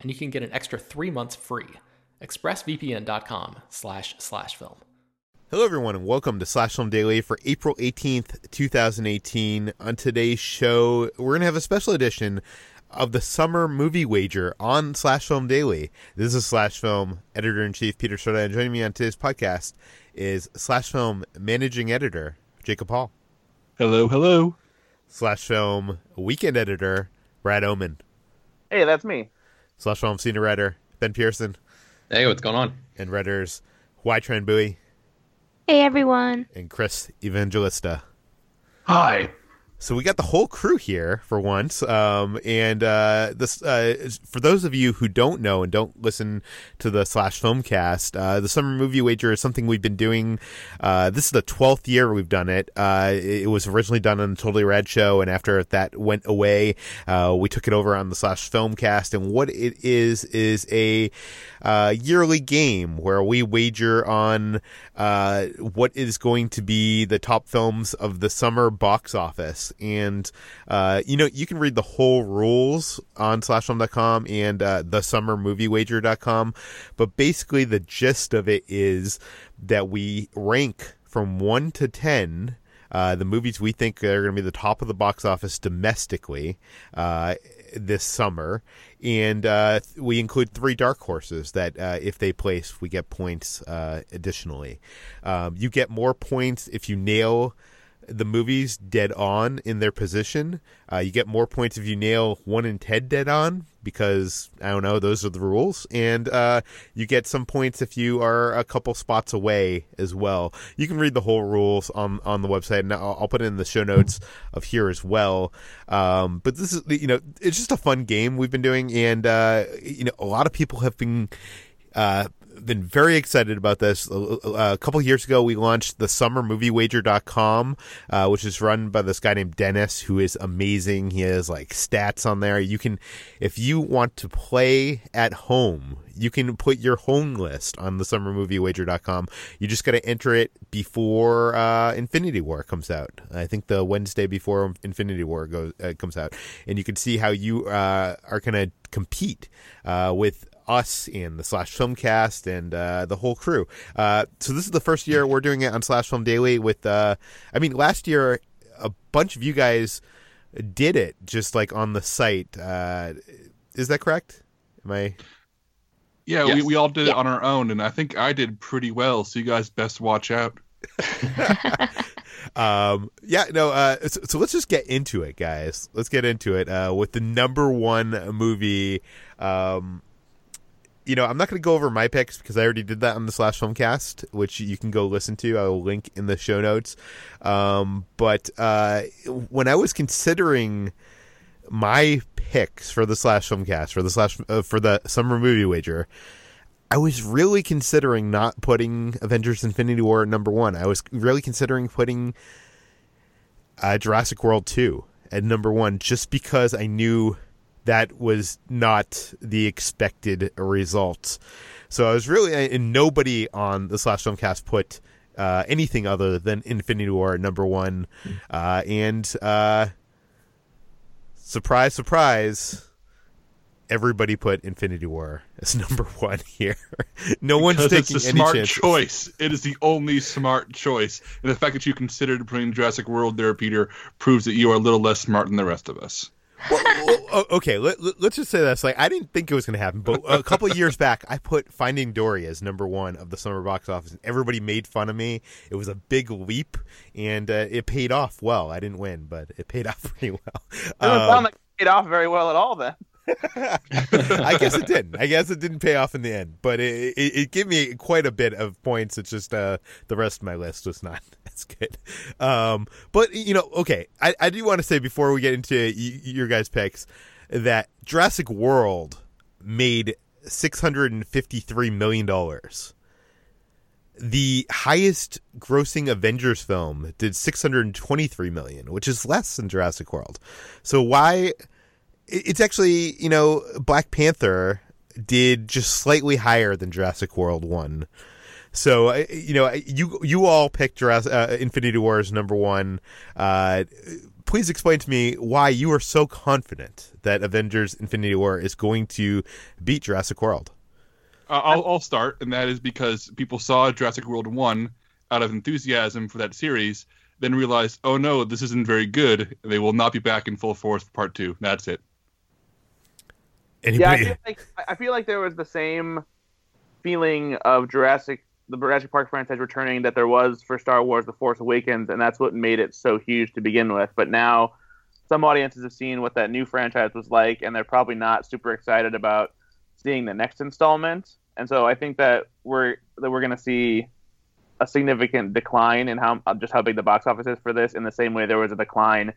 and you can get an extra three months free. ExpressVPN.com slash slash film. Hello, everyone, and welcome to Slash Film Daily for April 18th, 2018. On today's show, we're going to have a special edition of the Summer Movie Wager on Slash Film Daily. This is Slash Film Editor in Chief Peter Soda, and joining me on today's podcast is Slash Film Managing Editor Jacob Hall. Hello, hello. Slash Film Weekend Editor Brad Oman. Hey, that's me. Slash Film Senior Writer Ben Pearson. Hey, what's going on? And writers Hoai-Tran Bui. Hey, everyone. And Chris Evangelista. Hi. So we got the whole crew here for once, um, and uh, this uh, for those of you who don't know and don't listen to the slash filmcast, uh, the summer movie wager is something we've been doing. Uh, this is the twelfth year we've done it. Uh, it was originally done on the Totally Rad show, and after that went away, uh, we took it over on the slash filmcast. And what it is is a yearly game where we wager on what is going to be the top films of the summer box office. And uh, you know you can read the whole rules on slashfilm.com and uh, the summermoviewager.com but basically the gist of it is that we rank from 1 to 10 uh, the movies we think are going to be the top of the box office domestically uh, this summer, and uh, we include three dark horses that, uh, if they place, we get points uh, additionally. Um, you get more points if you nail the movies dead on in their position. Uh, you get more points if you nail one and Ted dead on because I don't know, those are the rules. And uh, you get some points if you are a couple spots away as well. You can read the whole rules on on the website, and I'll, I'll put it in the show notes of here as well. Um, but this is you know it's just a fun game we've been doing, and uh, you know a lot of people have been. Uh, been very excited about this. A, couple years ago, we launched the summermoviewager.com, uh, which is run by this guy named Dennis, who is amazing. He has like stats on there. You can, if you want to play at home, you can put your home list on the summermoviewager.com. You just got to enter it before uh, Infinity War comes out. I think the Wednesday before Infinity War goes uh, comes out, and you can see how you uh, are going to compete uh, with us in the Slash Film Cast and uh, the whole crew. Uh, so this is the first year we're doing it on Slash Film Daily. With uh, I mean, last year a bunch of you guys did it just like on the site. Uh, is that correct? Am I? Yeah, yes. we, we all did yeah. it on our own, and I think I did pretty well. So you guys best watch out. um yeah no uh so, so, let's just get into it guys let's get into it uh with the number one movie um you know, I'm not going to go over my picks because I already did that on the Slash Filmcast, which you can go listen to. I will link in the show notes. Um, but uh, when I was considering my picks for the Slash Filmcast for the Slash uh, for the Summer Movie Wager, I was really considering not putting Avengers: Infinity War at number one. I was really considering putting uh, Jurassic World two at number one, just because I knew that was not the expected result. So I was really, and nobody on the Slash Filmcast put uh, anything other than Infinity War number one, uh, and uh, surprise, surprise everybody put Infinity War as number one here. no because one's taking it's a any smart chances. choice. It is the only smart choice, and the fact that you considered putting Jurassic World there, Peter, proves that you are a little less smart than the rest of us. Well, well, okay, let, us just say this. Like, I didn't think it was going to happen, but a couple of years back, I put Finding Dory as number one of the summer box office, and everybody made fun of me. It was a big leap, and uh, it paid off well. I didn't win, but it paid off pretty well. It doesn't sound like it paid off very well at all, then. I guess it didn't. I guess it didn't pay off in the end, but it it, it gave me quite a bit of points. It's just uh, the rest of my list was not as good. Um, but you know, okay, I, I do want to say before we get into y- your guys' picks that Jurassic World made six hundred and fifty three million dollars. The highest grossing Avengers film did 623 million, which is less than Jurassic World. So why it's actually you know Black Panther did just slightly higher than Jurassic World one. So uh, you know you you all picked Jurassic, uh, Infinity War as number one. Uh, please explain to me why you are so confident that Avengers: Infinity War is going to beat Jurassic World. Uh, I'll, I'll start, and that is because people saw Jurassic World one out of enthusiasm for that series, then realized, oh no, this isn't very good. They will not be back in full force for part two. That's it. Anybody? Yeah, I feel, like, I feel like there was the same feeling of Jurassic, the Jurassic Park franchise returning that there was for Star Wars: The Force Awakens, and that's what made it so huge to begin with. But now, some audiences have seen what that new franchise was like, and they're probably not super excited about seeing the next installment. And so I think that we're that we're going to see a significant decline in how just how big the box office is for this. In the same way, there was a decline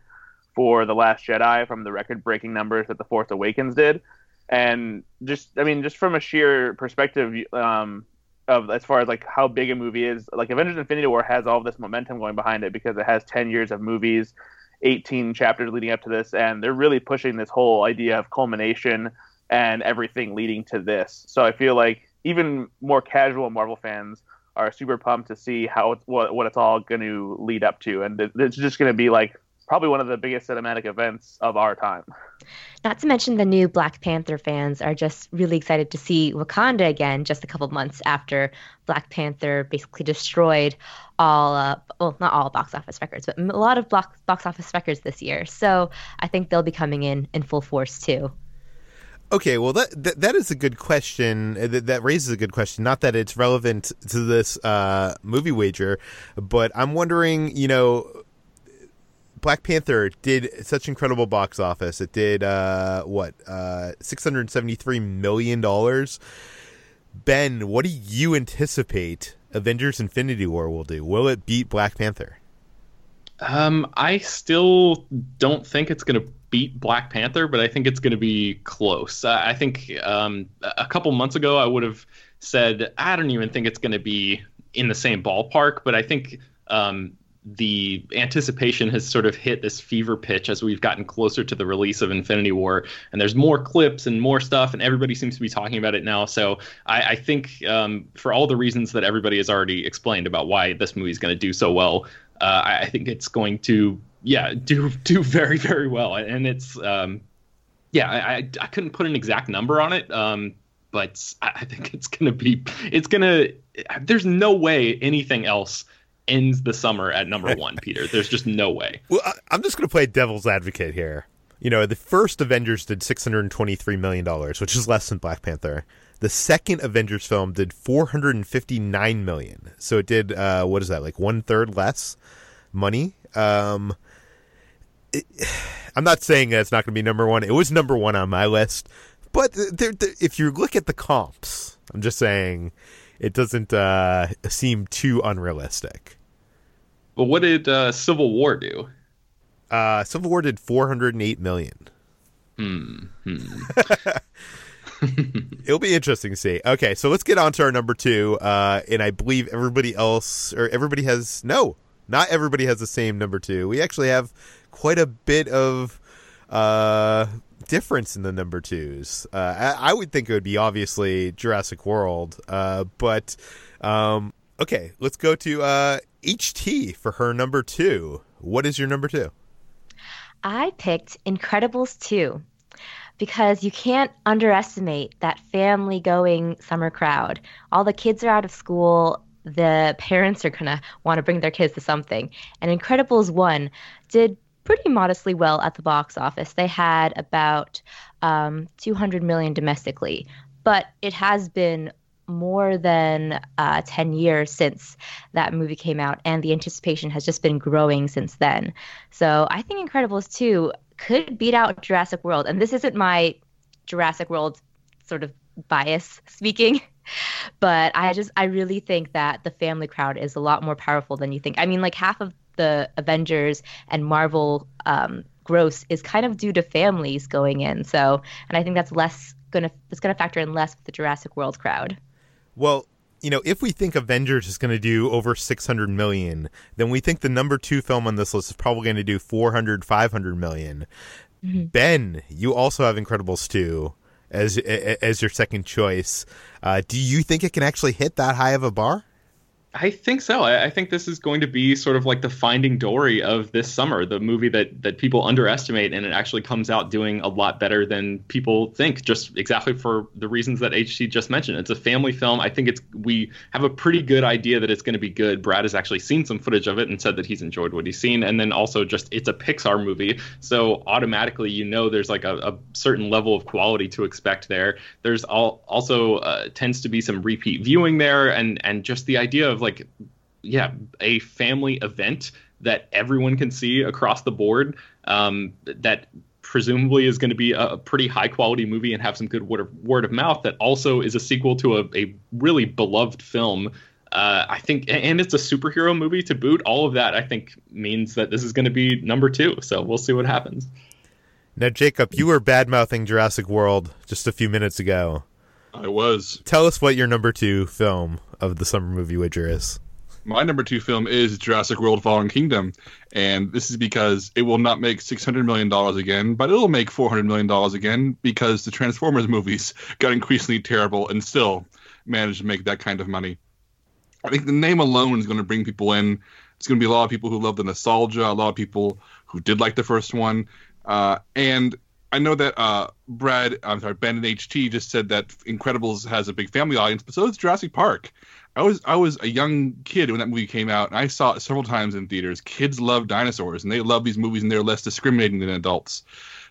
for the Last Jedi from the record-breaking numbers that the Force Awakens did and just I mean just from a sheer perspective um, of as far as like how big a movie is, like Avengers: Infinity War has all this momentum going behind it because it has ten years of movies, eighteen chapters leading up to this, and they're really pushing this whole idea of culmination and everything leading to this. So I feel like even more casual Marvel fans are super pumped to see how what what it's all going to lead up to, and it's just going to be like probably one of the biggest cinematic events of our time. Not to mention the new Black Panther fans are just really excited to see Wakanda again just a couple months after Black Panther basically destroyed all, uh, well, not all box office records, but a lot of box, box office records this year. So I think they'll be coming in in full force too. Okay, well that, that that is a good question. That, that raises a good question. Not that it's relevant to this uh, movie wager, but I'm wondering, you know, Black Panther did such incredible box office. It did uh, what uh, six hundred seventy three million dollars. Ben, what do you anticipate Avengers: Infinity War will do? Will it beat Black Panther? Um, I still don't think it's going to beat Black Panther, but I think it's going to be close. I think um, a couple months ago I would have said I don't even think it's going to be in the same ballpark, but I think um, the anticipation has sort of hit this fever pitch as we've gotten closer to the release of Infinity War, and there's more clips and more stuff, and everybody seems to be talking about it now. So I, I think um, for all the reasons that everybody has already explained about why this movie is going to do so well, uh, I, I, think it's going to yeah do do very very well, and it's um, yeah I, I couldn't put an exact number on it. Um, but I think it's gonna be it's gonna there's no way anything else ends the summer at number one, Peter. There's just no way. Well, I'm just going to play devil's advocate here. You know, the first Avengers did $623 million, which is less than Black Panther. The second Avengers film did 459 million. So it did, uh, what is that, like one third less money? Um, it, I'm not saying that it's not going to be number one. It was number one on my list. But if you look at the comps, I'm just saying it doesn't uh, seem too unrealistic. But what did uh, Civil War do? Uh, Civil War did 408 million. Hmm. hmm. It'll be interesting to see. Okay, so let's get on to our number two. Uh, and I believe everybody else, or everybody has, no, not everybody has the same number two. We actually have quite a bit of uh, difference in the number twos. Uh, I, I, would think it would be obviously Jurassic World, uh, but um, Okay, let's go to uh, HT for her number two. What is your number two? I picked Incredibles 2 because you can't underestimate that family going summer crowd. All the kids are out of school, the parents are going to want to bring their kids to something. And Incredibles 1 did pretty modestly well at the box office. They had about um, 200 million domestically, but it has been more than uh, 10 years since that movie came out, and the anticipation has just been growing since then. So I think Incredibles 2 could beat out Jurassic World. And this isn't my Jurassic World sort of bias speaking. But I just, I really think that the family crowd is a lot more powerful than you think. I mean, like half of the Avengers and Marvel um, gross is kind of due to families going in. So, and I think that's less gonna, it's gonna factor in less with the Jurassic World crowd. Well, you know, if we think Avengers is going to do over 600 million, then we think the number two film on this list is probably going to do 400, 500 million. Mm-hmm. Ben, you also have Incredibles 2 as as your second choice. Uh, do you think it can actually hit that high of a bar? I think so. I, I, think this is going to be sort of like the Finding Dory of this summer, the movie that that people underestimate, and it actually comes out doing a lot better than people think. Just exactly for the reasons that HT just mentioned. It's a family film. I think it's we have a pretty good idea that it's going to be good. Brad has actually seen some footage of it and said that he's enjoyed what he's seen, and then also just it's a Pixar movie, so automatically you know there's like a, a certain level of quality to expect there. There's all also uh, tends to be some repeat viewing there, and and just the idea of like yeah a family event that everyone can see across the board um, that presumably is going to be a pretty high quality movie and have some good word of, word of mouth that also is a sequel to a, a really beloved film uh, I think, and it's a superhero movie to boot. All of that, I think, means that this is going to be number two. So we'll see what happens. Now, Jacob, you were bad mouthing Jurassic World just a few minutes ago. I was. Tell us what your number two film of the summer movie wager is. My number two film is Jurassic World Fallen Kingdom. And this is because it will not make $600 million again, but it'll make $400 million again because the Transformers movies got increasingly terrible and still managed to make that kind of money. I think the name alone is going to bring people in. It's going to be a lot of people who love the nostalgia, a lot of people who did like the first one. Uh, and I know that uh, Brad, I'm sorry, Ben and HT just said that Incredibles has a big family audience, but so does Jurassic Park. I was I was a young kid when that movie came out, and I saw it several times in theaters. Kids love dinosaurs, and they love these movies, and they're less discriminating than adults.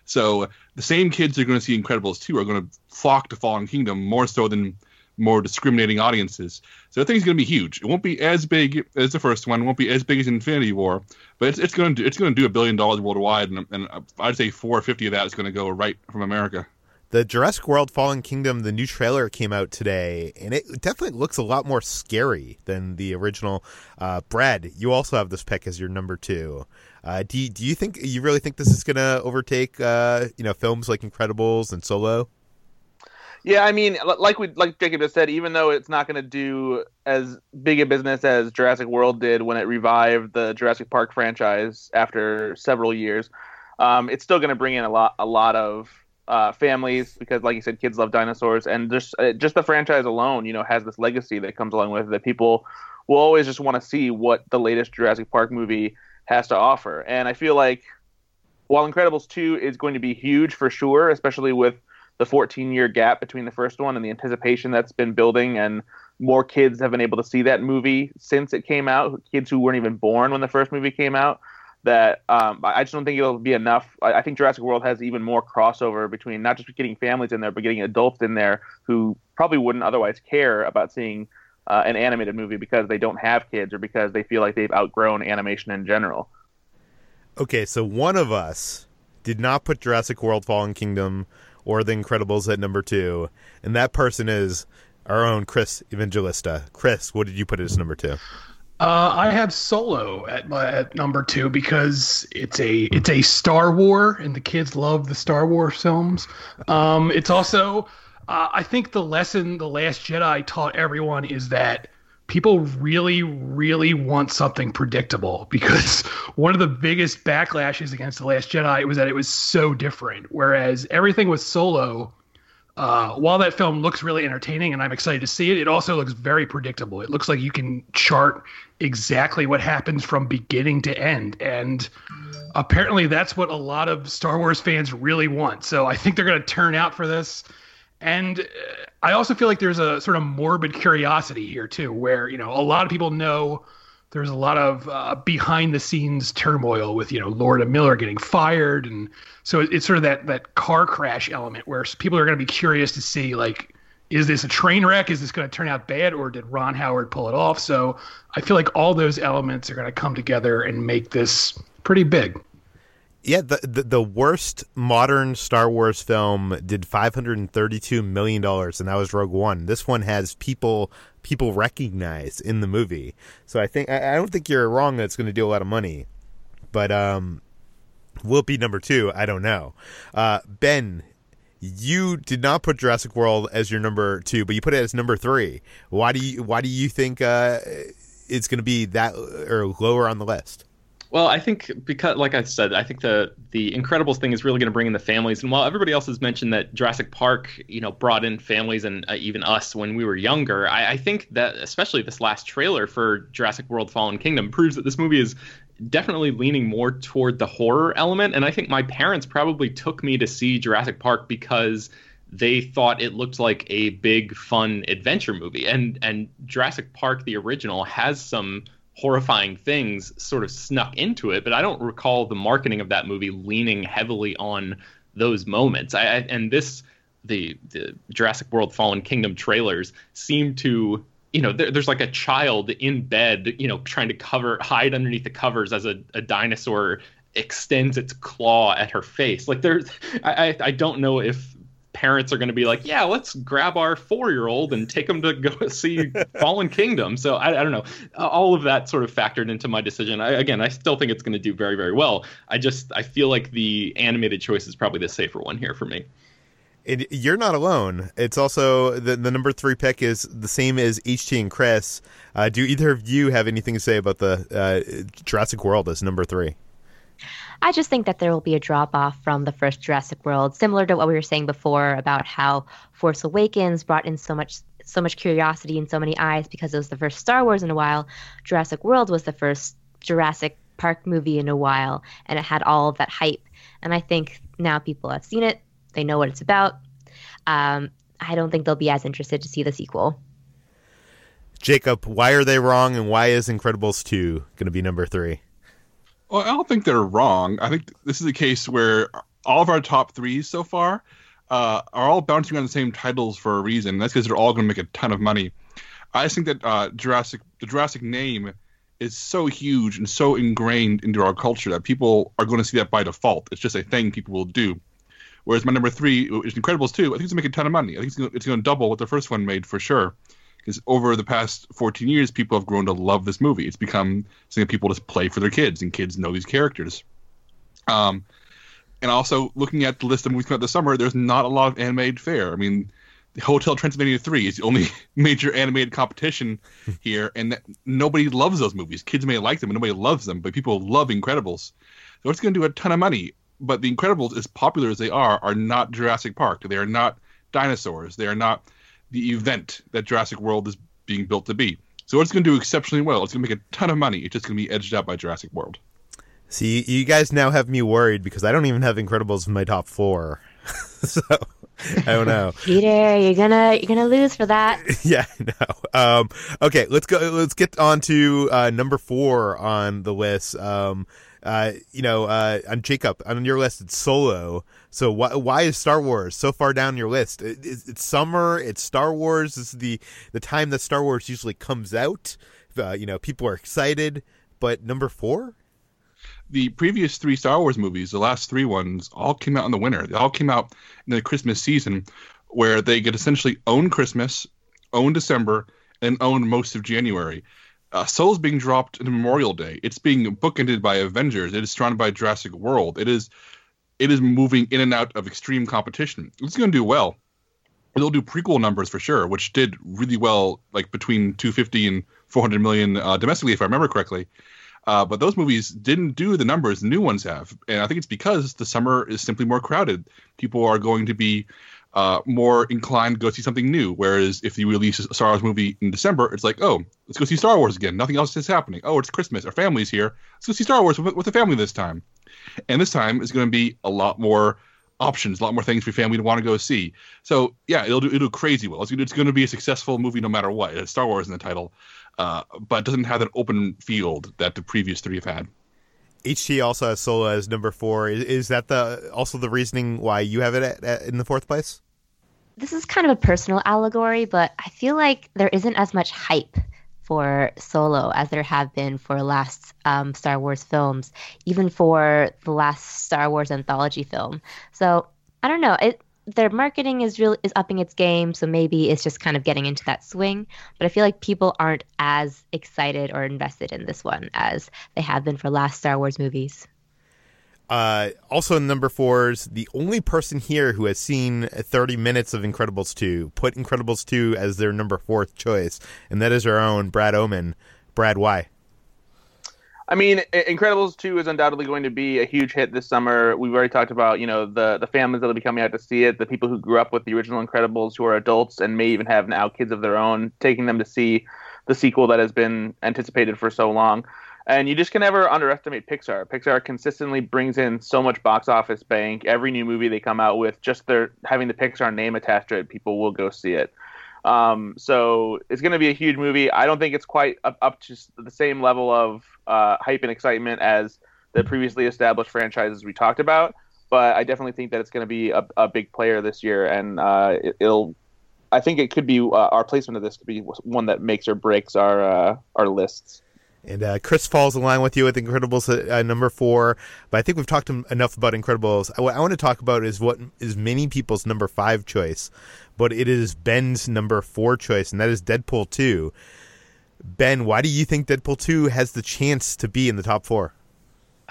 So the same kids who are going to see Incredibles 2 are going to flock to Fallen Kingdom more so than more discriminating audiences. So I think it's going to be huge. It won't be as big as the first one. It won't be as big as Infinity War, but it's, it's going to it's going to do a billion dollars worldwide, and, and I'd say 450 of that is going to go right from America. The Jurassic World Fallen Kingdom, the new trailer came out today, and it definitely looks a lot more scary than the original. Uh, Brad, you also have this pick as your number two. Uh, do you, do you think you really think this is going to overtake uh, you know films like Incredibles and Solo? Yeah, I mean, like we like Jacob just said, even though it's not going to do as big a business as Jurassic World did when it revived the Jurassic Park franchise after several years, um, it's still going to bring in a lot a lot of uh, families because, like you said, kids love dinosaurs, and just uh, just the franchise alone, you know, has this legacy that comes along with it that people will always just want to see what the latest Jurassic Park movie has to offer. And I feel like while Incredibles two is going to be huge for sure, especially with the 14 year gap between the first one and the anticipation that's been building and more kids have been able to see that movie since it came out kids who weren't even born when the first movie came out that um, I just don't think it'll be enough. I, think Jurassic World has even more crossover between not just getting families in there, but getting adults in there who probably wouldn't otherwise care about seeing uh, an animated movie because they don't have kids or because they feel like they've outgrown animation in general. Okay, so one of us did not put Jurassic World Fallen Kingdom or The Incredibles at number two, and that person is our own Chris Evangelista. Chris, what did you put as number two? Uh, I have Solo at my at number two because it's a it's a Star War, and the kids love the Star Wars films. Um, it's also, uh, I think the lesson the Last Jedi taught everyone is that people really, really want something predictable because one of the biggest backlashes against The Last Jedi was that it was so different. Whereas everything with Solo uh, while that film looks really entertaining and I'm excited to see it, it also looks very predictable. It looks like you can chart exactly what happens from beginning to end. And apparently that's what a lot of Star Wars fans really want. So I think they're going to turn out for this. And uh, I also feel like there's a sort of morbid curiosity here, too, where, you know, a lot of people know there's a lot of uh, behind the scenes turmoil with you know Lord and Miller getting fired, and so it's sort of that that car crash element where people are going to be curious to see like is this a train wreck? Is this going to turn out bad, or did Ron Howard pull it off? So I feel like all those elements are going to come together and make this pretty big. Yeah, the, the, the worst modern Star Wars film did five hundred and thirty two million dollars, and that was Rogue One. This one has people people recognize in the movie, so I think I, I don't think you're wrong that it's going to do a lot of money, but um, will it be number two? I don't know. Uh, ben, you did not put Jurassic World as your number two, but you put it as number three. Why do you Why do you think uh, it's going to be that or lower on the list? Well, I think because, like I said, I think the the Incredibles thing is really going to bring in the families. And while everybody else has mentioned that Jurassic Park, you know, brought in families and uh, even us when we were younger, I, I, think that especially this last trailer for Jurassic World: Fallen Kingdom proves that this movie is definitely leaning more toward the horror element. And I think my parents probably took me to see Jurassic Park because they thought it looked like a big fun adventure movie and and Jurassic Park the original has some horrifying things sort of snuck into it, but I don't recall the marketing of that movie leaning heavily on those moments. I, I, and this the the Jurassic World Fallen Kingdom trailers seem to you know there, there's like a child in bed you know trying to cover hide underneath the covers as a, a dinosaur extends its claw at her face like there's I, I don't know if parents are going to be like, yeah, let's grab our four year old and take them to go see Fallen Kingdom. So I, I, don't know. All of that sort of factored into my decision. I, again, I still think it's going to do very, very well. I just I feel like the animated choice is probably the safer one here for me. It, you're not alone. It's also the the number three pick is the same as HT and Chris. Uh, do either of you have anything to say about the uh, Jurassic World as number three? I just think that there will be a drop off from the first Jurassic World, similar to what we were saying before about how Force Awakens brought in so much so much curiosity and so many eyes because it was the first Star Wars in a while. Jurassic World was the first Jurassic Park movie in a while, and it had all of that hype. And I think now people have seen it, they know what it's about. Um, I don't think they'll be as interested to see the sequel. Jacob, why are they wrong, and why is Incredibles 2 going to be number three? Well, I don't think they're wrong. I think this is a case where all of our top threes so far uh, are all bouncing on the same titles for a reason. That's because they're all going to make a ton of money. I just think that uh, Jurassic, the Jurassic name, is so huge and so ingrained into our culture that people are going to see that by default. It's just a thing people will do. Whereas my number three is Incredibles 2. I think it's going to make a ton of money. I think it's going, to, it's going to double what the first one made for sure because over the past 14 years, people have grown to love this movie. It's become something people just play for their kids, and kids know these characters. Um, and also looking at the list of movies coming out this summer, there's not a lot of animated fare. I mean, Hotel Transylvania 3 is the only major animated competition here, and that, nobody loves those movies. Kids may like them, and nobody loves them, but people love Incredibles. So it's going to do a ton of money. But the Incredibles, as popular as they are, are not Jurassic Park. They are not dinosaurs. They are not the event that Jurassic World is being built to be. So it's going to do exceptionally well. It's going to make a ton of money. It's just going to be edged out by Jurassic World. See, you guys now have me worried because I don't even have Incredibles in my top four. so I don't know. Peter, you're gonna you're gonna lose for that. yeah, no. Um, okay, let's go. Let's get on to uh, number four on the list. Um, uh, you know, uh, on Jacob, on your list, it's Solo. So why why is Star Wars so far down your list? It's, it's summer. It's Star Wars. This is the the time that Star Wars usually comes out. Uh, you know, people are excited. But number four, the previous three Star Wars movies, the last three ones, all came out in the winter. They all came out in the Christmas season, where they get essentially own Christmas, own December, and own most of January uh, Solo's being dropped in Memorial Day. It's being bookended by Avengers. It is surrounded by Jurassic World. It is it is moving in and out of extreme competition. It's going to do well. It'll do prequel numbers for sure, which did really well, like between 250 and 400 million uh, domestically, if I remember correctly. Uh, but those movies didn't do the numbers new ones have, and I think it's because the summer is simply more crowded. People are going to be uh, more inclined to go see something new. Whereas if you release a Star Wars movie in December, it's like, oh, let's go see Star Wars again. Nothing else is happening. Oh, it's Christmas. Our family's here. Let's go see Star Wars with, with the family this time. And this time is going to be a lot more options, a lot more things for your family to want to go see. So yeah, it'll do it'll do crazy well. It's, it's going to be a successful movie no matter what. It's Star Wars in the title, uh, but it doesn't have that open field that the previous three have had. HT also has Solo as number four. Is, is that the also the reasoning why you have it at, at, in the fourth place? This is kind of a personal allegory, but I feel like there isn't as much hype for Solo as there have been for last um, Star Wars films, even for the last Star Wars anthology film. So I don't know. It their marketing is really is upping its game, so maybe it's just kind of getting into that swing. But I feel like people aren't as excited or invested in this one as they have been for last Star Wars movies. Uh, also, number four is the only person here who has seen 30 minutes of Incredibles 2 put Incredibles 2 as their number fourth choice, and that is our own Brad Oman. Brad, why? I mean, Incredibles 2 is undoubtedly going to be a huge hit this summer. We've already talked about, you know, the the families that'll be coming out to see it, the people who grew up with the original Incredibles who are adults and may even have now kids of their own, taking them to see the sequel that has been anticipated for so long. And you just can never underestimate Pixar. Pixar consistently brings in so much box office bank. Every new movie they come out with, just their having the Pixar name attached to it, people will go see it. Um, so it's going to be a huge movie. I don't think it's quite up, up to the same level of uh, hype and excitement as the previously established franchises we talked about, but I definitely think that it's going to be a, a, big player this year, and uh, it, will I think it could be uh, our placement of this could be one that makes or breaks our uh, our lists. And uh, Chris falls in line with you with Incredibles uh, number four. But I think we've talked enough about Incredibles. What I want to talk about is what is many people's number five choice, but it is Ben's number four choice, and that is Deadpool 2. Ben, why do you think Deadpool 2 has the chance to be in the top four?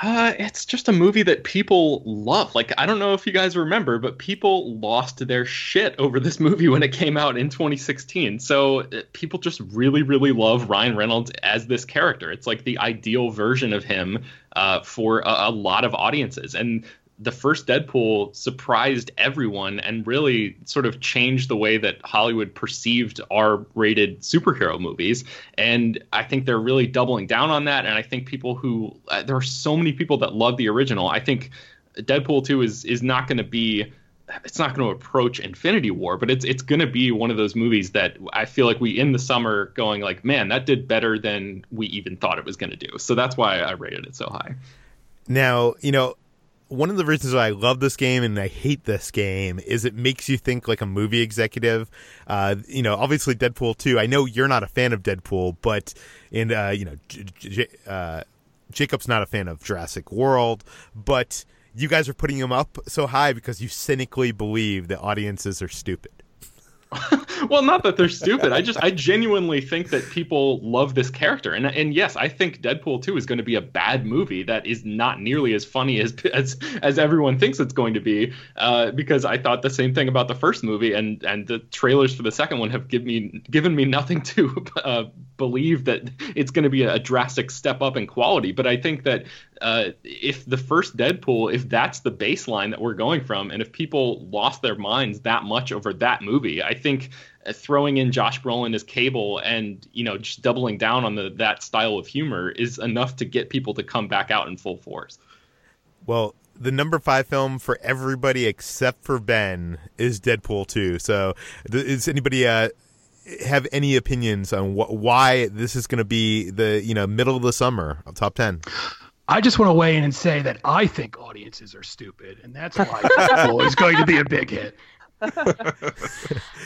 Uh, it's just a movie that people love. Like, I don't know if you guys remember, but people lost their shit over this movie when it came out in 2016. So uh, people just really, really love Ryan Reynolds as this character. It's like the ideal version of him uh, for a, a lot of audiences. And the first Deadpool surprised everyone and really sort of changed the way that Hollywood perceived R-rated superhero movies. And I think they're really doubling down on that. And I think people who uh, there are so many people that love the original. I think Deadpool 2 is is not going to be it's not going to approach Infinity War, but it's it's going to be one of those movies that I feel like we in the summer going like, man, that did better than we even thought it was going to do. So that's why I rated it so high. Now, you know, one of the reasons why I love this game and I hate this game is it makes you think like a movie executive. Uh, you know, obviously Deadpool 2. I know you're not a fan of Deadpool, but and uh, you know, J- J- uh, Jacob's not a fan of Jurassic World, but you guys are putting him up so high because you cynically believe that audiences are stupid. well, not that they're stupid. I just I genuinely think that people love this character, and and yes, I think Deadpool 2 is going to be a bad movie that is not nearly as funny as as as everyone thinks it's going to be. Uh, because I thought the same thing about the first movie, and and the trailers for the second one have given me given me nothing to uh, believe that it's going to be a drastic step up in quality. But I think that uh, if the first Deadpool, if that's the baseline that we're going from, and if people lost their minds that much over that movie, I think uh, throwing in Josh Brolin as Cable and you know just doubling down on the that style of humor is enough to get people to come back out in full force. Well, the number five film for everybody except for Ben is Deadpool 2. So, is anybody uh, have any opinions on wh- why this is going to be the you know middle of the summer top ten? I just want to weigh in and say that I think audiences are stupid, and that's why Deadpool is going to be a big hit.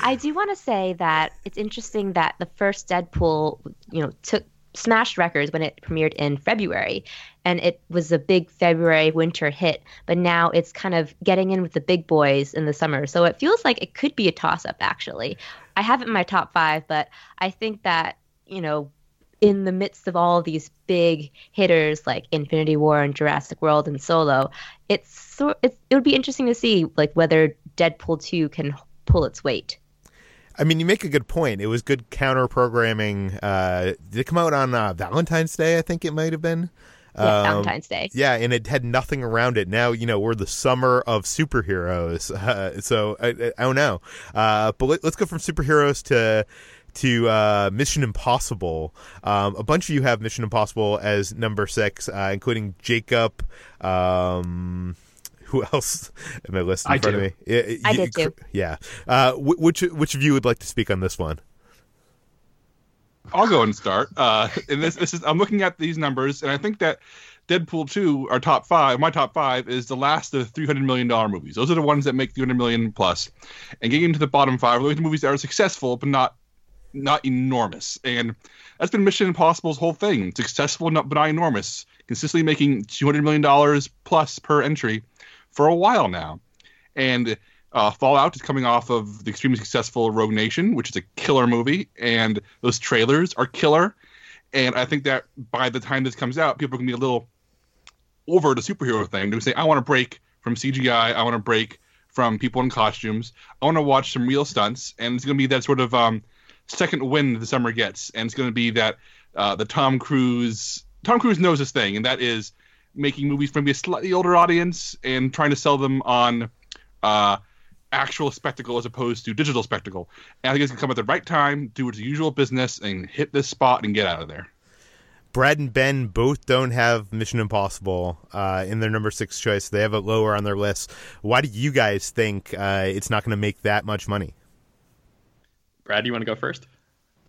I do want to say that it's interesting that the first Deadpool, you know, took smashed records when it premiered in February, and it was a big February winter hit. But now it's kind of getting in with the big boys in the summer, so it feels like it could be a toss up. Actually, I have it in my top five, but I think that you know in the midst of all of these big hitters like Infinity War and Jurassic World and Solo, it's so it's, it would be interesting to see like whether Deadpool 2 can pull its weight. I mean, you make a good point. It was good counter programming. Uh, did it come out on uh, Valentine's Day? I think it might have been. Yeah, Um, Valentine's Day. Yeah, and it had nothing around it. Now, you know, we're the summer of superheroes. Uh, so I, I, I don't know. Uh, but let, let's go from superheroes to to uh, Mission Impossible. Um, a bunch of you have Mission Impossible as number six, uh, including Jacob. Um, who else in my list in I front do. of me? Yeah, I you- did too. Yeah. Uh, which which of you would like to speak on this one? I'll go and start. Uh, and this, this is I'm looking at these numbers, and I think that Deadpool 2, our top five, my top five, is the last of 300 million dollar movies. Those are the ones that make 300 million plus. And getting into the bottom five, we're looking movies that are successful but not not enormous. And that's been Mission Impossible's whole thing: successful not, but not enormous. Consistently making 200 million dollars plus per entry for a while now. And uh, Fallout is coming off of the extremely successful Rogue Nation, which is a killer movie, and those trailers are killer. And I think that by the time this comes out, people are going to be a little over the superhero thing. They're say, I want to break from CGI. I want to break from people in costumes. I want to watch some real stunts. And it's going to be that sort of um, second wind the summer gets. And it's going to be that uh, the Tom Cruise. Tom Cruise knows this thing, and that is making movies for maybe a slightly older audience and trying to sell them on uh, actual spectacle as opposed to digital spectacle. And I think it's gonna come at the right time, do its usual business, and hit this spot and get out of there. Brad and Ben both don't have Mission Impossible uh, in their number six choice. They have it lower on their list. Why do you guys think uh, it's not going to make that much money? Brad, do you want to go first?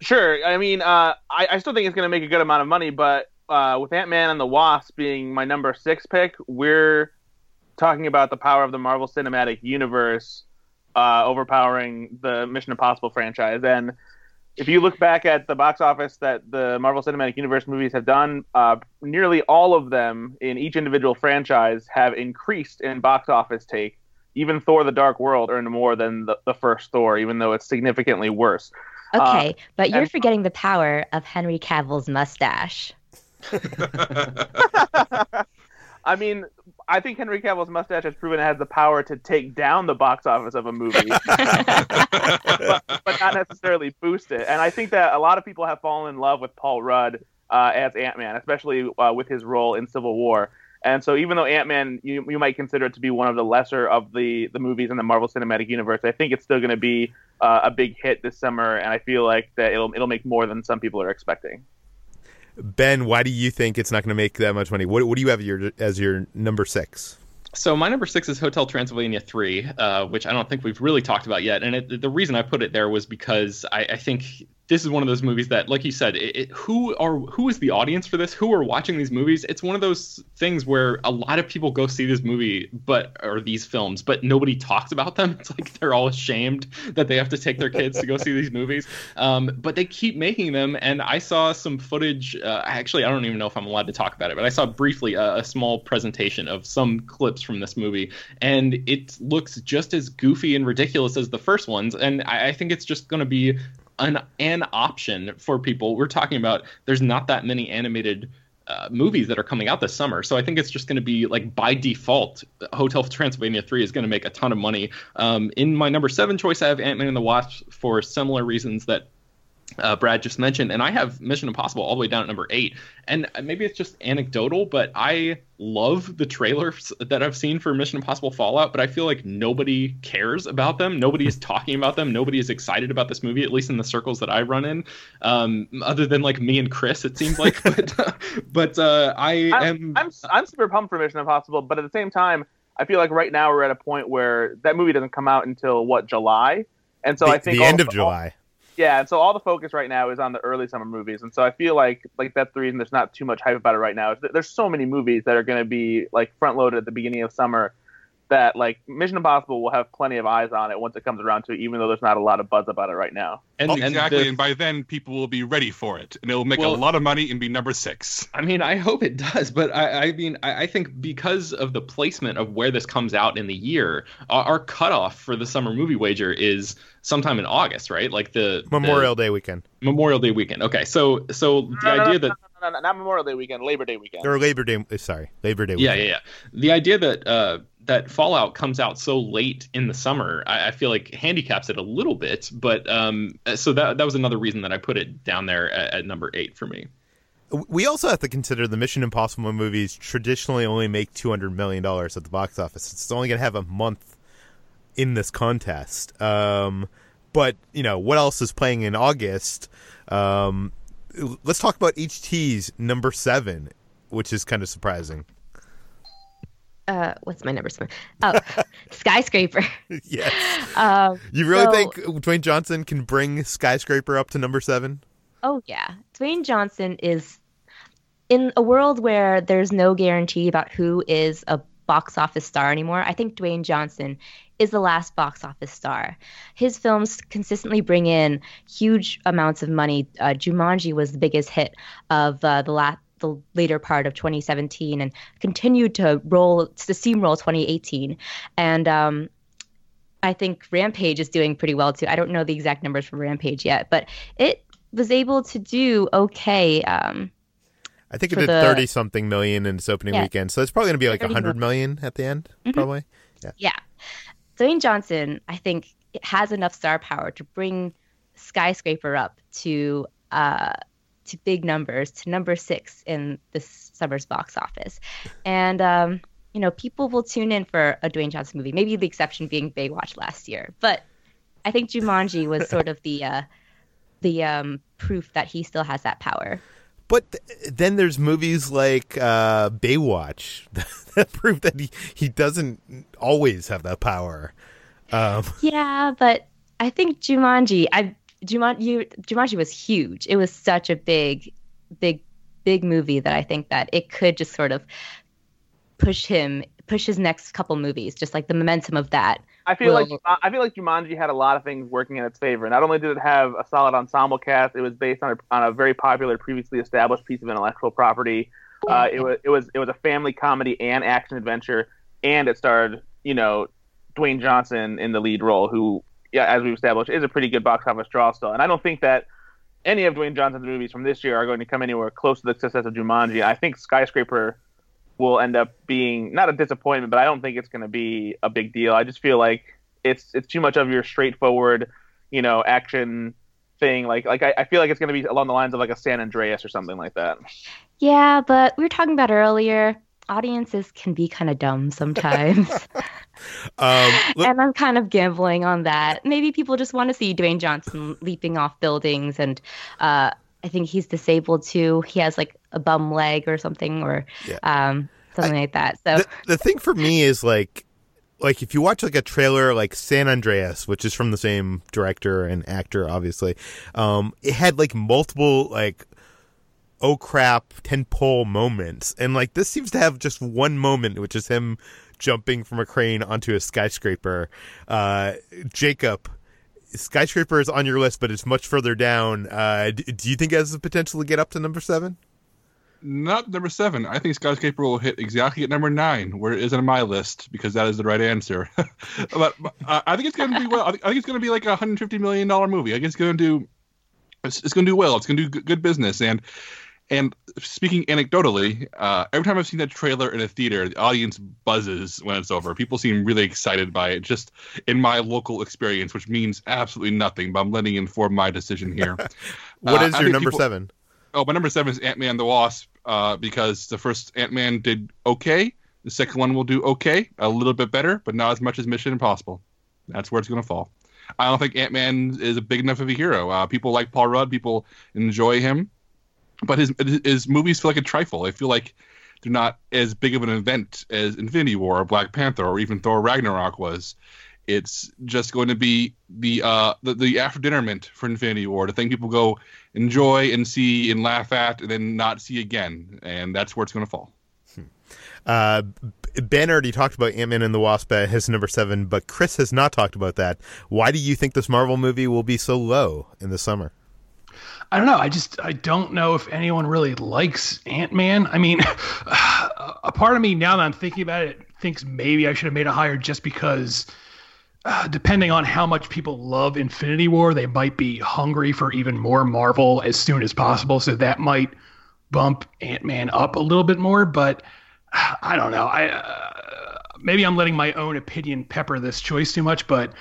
Sure. I mean, uh, I, I still think it's going to make a good amount of money, but uh, with Ant Man and the Wasp being my number six pick, we're talking about the power of the Marvel Cinematic Universe uh, overpowering the Mission Impossible franchise. And if you look back at the box office that the Marvel Cinematic Universe movies have done, uh, nearly all of them in each individual franchise have increased in box office take. Even Thor: The Dark World earned more than the, the first Thor, even though it's significantly worse. Okay, but you're and- forgetting the power of Henry Cavill's mustache. I mean, I think Henry Cavill's mustache has proven it has the power to take down the box office of a movie, but, but not necessarily boost it. And I think that a lot of people have fallen in love with Paul Rudd uh, as Ant Man, especially uh, with his role in Civil War. And so, even though Ant Man, you, you might consider it to be one of the lesser of the, the movies in the Marvel Cinematic Universe, I think it's still going to be uh, a big hit this summer. And I feel like that it'll it'll make more than some people are expecting. Ben, why do you think it's not going to make that much money? What, what do you have your, as your number six? So my number six is Hotel Transylvania three, uh, which I don't think we've really talked about yet. And it, the reason I put it there was because I, I think this is one of those movies that, like you said, it, it, who are who is the audience for this? Who are watching these movies? It's one of those things where a lot of people go see this movie, but or these films, but nobody talks about them. It's like they're all ashamed that they have to take their kids to go see these movies. Um, but they keep making them, and I saw some footage. Uh, actually, I don't even know if I'm allowed to talk about it, but I saw briefly a, a small presentation of some clips from this movie, and it looks just as goofy and ridiculous as the first ones. And I, I think it's just going to be an an option for people. We're talking about there's not that many animated uh, movies that are coming out this summer, so I think it's just going to be like by default, Hotel Transylvania three is going to make a ton of money. Um, in my number seven choice, I have Ant Man and the Wasp for similar reasons that uh, Brad just mentioned, and I have Mission Impossible all the way down at number eight. And maybe it's just anecdotal, but I love the trailers that I've seen for Mission Impossible Fallout, but I feel like nobody cares about them. Nobody is talking about them. Nobody is excited about this movie, at least in the circles that I run in, um, other than like me and Chris, it seems like. but but uh, I am. I'm I'm super pumped for Mission Impossible, but at the same time, I feel like right now we're at a point where that movie doesn't come out until what July, and so the I think the end of all- July. Yeah, and so all the focus right now is on the early summer movies, and so I feel like like that's the reason there's not too much hype about it right now. There's so many movies that are going to be like front loaded at the beginning of summer that like Mission Impossible will have plenty of eyes on it once it comes around to it, even though there's not a lot of buzz about it right now. and, and exactly, the- and by then people will be ready for it, and it will make Well- a lot of money and be number six. I mean, I hope it does, but I, I mean, I, I think because of the placement of where this comes out in the year, our, our cutoff for the summer movie wager is sometime in August, right? Like the Memorial Day weekend Memorial Day weekend. Okay, so so the No, no, idea no, that no, no, no, not Memorial Day weekend, Labor Day weekend. or Labor Day. uh, Sorry, Labor Day. yeah, Weekend. yeah, yeah, the idea that uh, that Fallout comes out so late in the summer, I, I feel like handicaps it a little bit. But um, so that that was another reason that I put it down there at, at number eight for me. We also have to consider the Mission Impossible movies traditionally only make two hundred million dollars at the box office. It's only going to have a month in this contest. Um, but you know what else is playing in August? Um, let's talk about HT's number seven, which is kind of surprising. Uh, what's my number seven? Oh, skyscraper. yes. Um, you really so- think Dwayne Johnson can bring skyscraper up to number seven? Oh yeah, Dwayne Johnson is in a world where there's no guarantee about who is a box office star anymore. I think Dwayne Johnson is the last box office star. His films consistently bring in huge amounts of money. Uh, Jumanji was the biggest hit of uh, the last. The later part of 2017 and continued to roll to steamroll 2018, and um, I think Rampage is doing pretty well too. I don't know the exact numbers for Rampage yet, but it was able to do okay. Um, I think it did the- thirty something million in its opening Yeah. weekend, so it's probably going to be like 30 hundred million at the end, Mhm. probably. yeah, Dwayne Johnson, I think, has enough star power to bring Skyscraper up to uh, to big numbers, to number six in this summer's box office, and um, you know, people will tune in for a Dwayne Johnson movie. Maybe the exception being Baywatch last year, but I think Jumanji was sort of the uh, the um, proof that he still has that power. But th- then there's movies like uh, Baywatch that prove that he, he doesn't always have that power. Um, Yeah, but I think Jumanji, I Jumanji, you, Jumanji was huge. It was such a big, big, big movie that I think that it could just sort of push him, push his next couple movies, just like the momentum of that. I feel like Well- I feel like Jumanji had a lot of things working in its favor. Not only did it have a solid ensemble cast, it was based on a, on a very popular, previously established piece of intellectual property. Uh, it was it was it was a family comedy and action adventure, and it starred you know Dwayne Johnson in the lead role, who yeah, as we've established, is a pretty good box office draw still. And I don't think that any of Dwayne Johnson's movies from this year are going to come anywhere close to the success of Jumanji. I think Skyscraper will end up being not a disappointment, but I don't think it's going to be a big deal. I just feel like it's it's too much of your straightforward, you know, action thing. Like like I, I feel like it's going to be along the lines of like a San Andreas or something like that. Yeah, but we were talking about earlier. Audiences can be kind of dumb sometimes, um, look- and I'm kind of gambling on that. Maybe people just want to see Dwayne Johnson leaping off buildings, and uh, I think he's disabled too. He has like a bum leg or something, or Yeah. um, something like that. So the, the thing for me is like like if you watch like a trailer like San Andreas, which is from the same director and actor, obviously, um, it had like multiple like oh crap tentpole moments, and like this seems to have just one moment, which is him jumping from a crane onto a skyscraper. Uh, Jacob. Skyscraper is on your list, but it's much further down. Uh, d- do you think it has the potential to get up to number seven? Not number seven. I think Skyscraper will hit exactly at number nine, where it is on my list, because that is the right answer. but uh, I think it's going to be well. I think, I think it's going to be like a hundred fifty million dollar movie. I think it's going to do. It's, it's going to do well. It's going to do good business. And and speaking anecdotally, uh, every time I've seen that trailer in a theater, the audience buzzes when it's over. People seem really excited by it. Just in my local experience, which means absolutely nothing. But I'm letting you inform my decision here. What Uh, is your number people- seven? Oh, my number seven is Ant Man the Wasp, uh, because the first Ant Man did okay. The second one will do okay, a little bit better, but not as much as Mission Impossible. That's where it's going to fall. I don't think Ant Man is a big enough of a hero. Uh, people like Paul Rudd, people enjoy him, but his his movies feel like a trifle. I feel like they're not as big of an event as Infinity War or Black Panther or even Thor Ragnarok was. It's just going to be the uh, the, the after dinnerment for Infinity War, the thing people go enjoy and see and laugh at, and then not see again, and that's where it's going to fall. Uh, Ben already talked about Ant Man and the Wasp at his number seven, but Chris has not talked about that. Why do you think this Marvel movie will be so low in the summer? I don't know. I just I don't know if anyone really likes Ant Man. I mean, a part of me now that I'm thinking about it thinks maybe I should have made a hire just because, uh, depending on how much people love Infinity War, they might be hungry for even more Marvel as soon as possible. So that might bump Ant Man up a little bit more. But uh, I don't know. I uh, maybe I'm letting my own opinion pepper this choice too much, but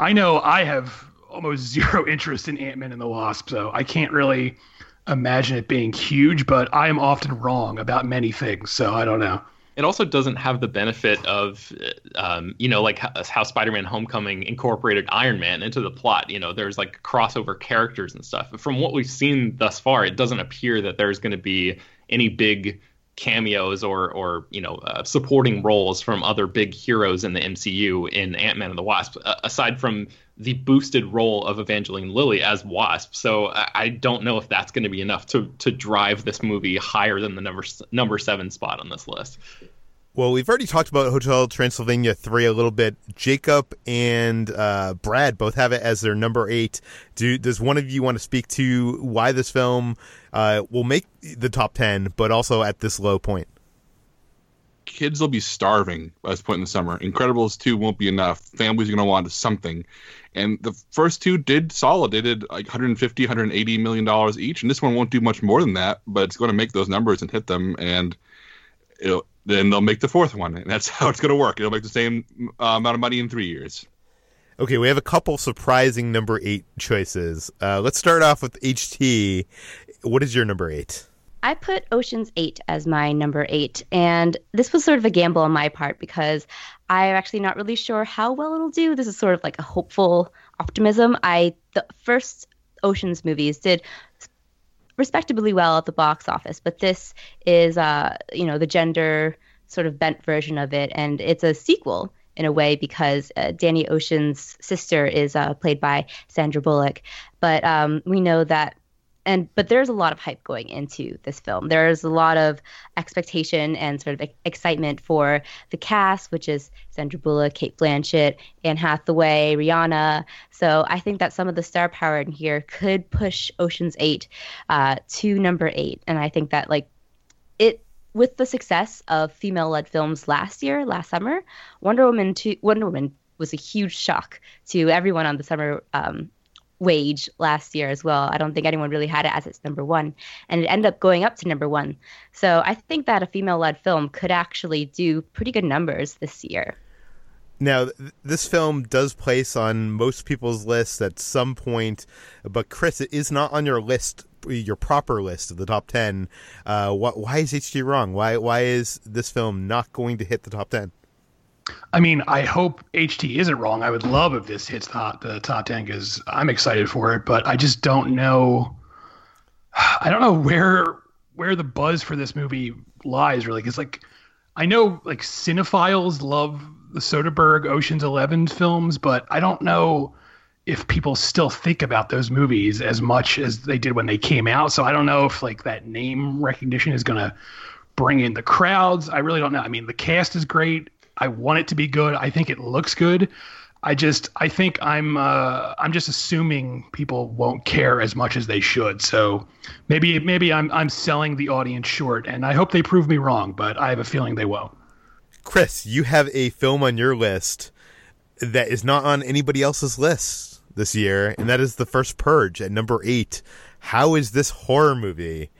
I know I have almost zero interest in Ant Man and the Wasp, so I can't really imagine it being huge, but I am often wrong about many things, so I don't know. It also doesn't have the benefit of, um, you know, like how, how Spider-Man: Homecoming incorporated Iron Man into the plot. You know, there's like crossover characters and stuff. From what we've seen thus far, it doesn't appear that there's going to be any big cameos or or you know uh, supporting roles from other big heroes in the MCU in Ant-Man and the Wasp uh, aside from the boosted role of Evangeline Lilly as Wasp. So I, I don't know if that's going to be enough to to drive this movie higher than the number number 7 spot on this list. Well, we've already talked about Hotel Transylvania 3 a little bit. Jacob and uh, Brad both have it as their number 8. Do does one of you want to speak to why this film uh, will make the top 10 but also at this low point? Kids will be starving by this point in the summer. Incredibles 2 won't be enough. Families are going to want something. And the first two did solid. They did like 150, 180 million dollars each, and this one won't do much more than that, but it's going to make those numbers and hit them and it'll then they'll make the fourth one, and that's how it's going to work. It'll make the same uh, amount of money in three years. Okay, we have a couple surprising number eight choices. Uh, let's start off with HT. What is your number eight? I put Ocean's 8 as my number 8 and this was sort of a gamble on my part because I'm actually not really sure how well it'll do. This is sort of like a hopeful optimism. I the first Ocean's movies did respectably well at the box office, but this is uh you know the gender sort of bent version of it and it's a sequel in a way because uh, Danny Ocean's sister is uh, played by Sandra Bullock, but um, we know that and but there's a lot of hype going into this film. There's a lot of expectation and sort of excitement for the cast, which is Sandra Bullock, Cate Blanchett, Anne Hathaway, Rihanna. So I think that some of the star power in here could push Ocean's Eight uh, to number eight, and I think that like it with the success of female-led films last year, last summer, Wonder Woman two, Wonder Woman was a huge shock to everyone on the summer um, wage last year as well. I don't think anyone really had it as its number one, and it ended up going up to number one. So I think that a female-led film could actually do pretty good numbers this year. Now, th- this film does place on most people's lists at some point, but Chris, it is not on your list, your proper list of the top ten. Uh, wh- why is HT wrong? Why why is this film not going to hit the top ten? I mean, I hope HT isn't wrong. I would love if this hits the, the top 10 because I'm excited for it, but I just don't know. I don't know where where the buzz for this movie lies really because like I know like cinephiles love the Soderbergh Ocean's Eleven films, but I don't know if people still think about those movies as much as they did when they came out. So I don't know if like that name recognition is going to bring in the crowds. I really don't know. I mean, the cast is great. I want it to be good. I think it looks good. I just I think I'm uh, I'm just assuming people won't care as much as they should. So maybe maybe I'm I'm selling the audience short, and I hope they prove me wrong. But I have a feeling they won't. Chris, you have a film on your list that is not on anybody else's list this year, and that is The First Purge at number eight. How is this horror movie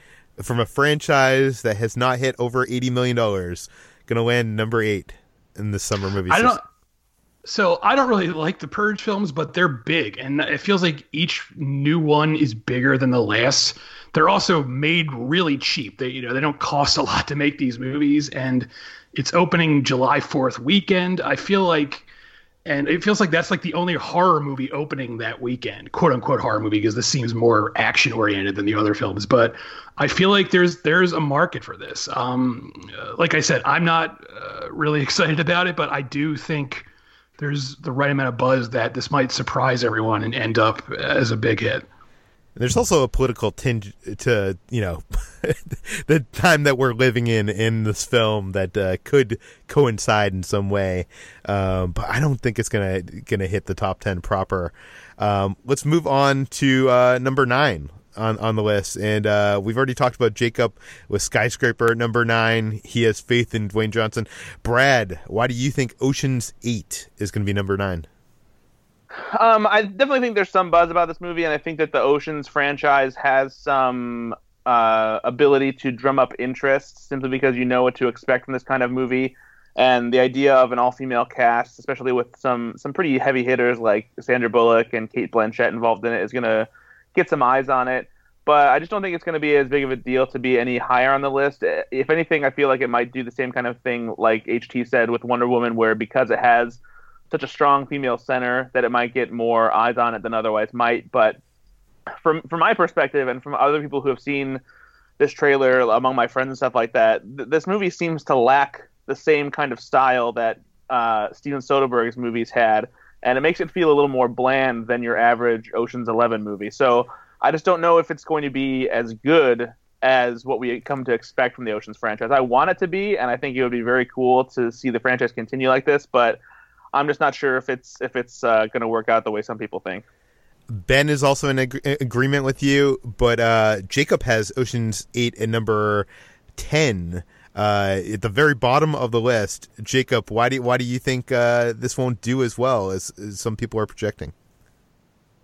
from a franchise that has not hit over eighty million dollars going to land number eight in the summer movie? I don't. So I don't really like the Purge films, but they're big, and it feels like each new one is bigger than the last. They're also made really cheap. They you know they don't cost a lot to make these movies, and it's opening July Fourth weekend. I feel like, and it feels like that's like the only horror movie opening that weekend, quote unquote horror movie, because this seems more action oriented than the other films. But I feel like there's there's a market for this. Um, uh, like I said, I'm not uh, really excited about it, but I do think there's the right amount of buzz that this might surprise everyone and end up as a big hit. There's also a political tinge to you know the time that we're living in in this film that uh, could coincide in some way, um, but I don't think it's gonna gonna hit the top ten proper. Um, let's move on to uh, number nine on on the list, and uh, we've already talked about Jacob with Skyscraper number nine. He has faith in Dwayne Johnson. Brad, why do you think Ocean's Eight is going to be number nine? Um, I definitely think there's some buzz about this movie, and I think that the Ocean's franchise has some uh, ability to drum up interest simply because you know what to expect from this kind of movie. And the idea of an all-female cast, especially with some some pretty heavy hitters like Sandra Bullock and Cate Blanchett involved in it, is going to get some eyes on it. but I just don't think it's going to be as big of a deal to be any higher on the list. If anything, I feel like it might do the same kind of thing like HT said with Wonder Woman, where because it has such a strong female center that it might get more eyes on it than otherwise might. But from from my perspective and from other people who have seen this trailer among my friends and stuff like that, th- this movie seems to lack the same kind of style that uh, Steven Soderbergh's movies had, and it makes it feel a little more bland than your average Ocean's Eleven movie. So I just don't know if it's going to be as good as what we come to expect from the Ocean's franchise. I want it to be, and I think it would be very cool to see the franchise continue like this, but I'm just not sure if it's if it's uh, going to work out the way some people think. Ben is also in ag- agreement with you, but uh, Jacob has Ocean's Eight at number ten. Uh, at the very bottom of the list, Jacob, why do you, why do you think uh, this won't do as well as, as some people are projecting?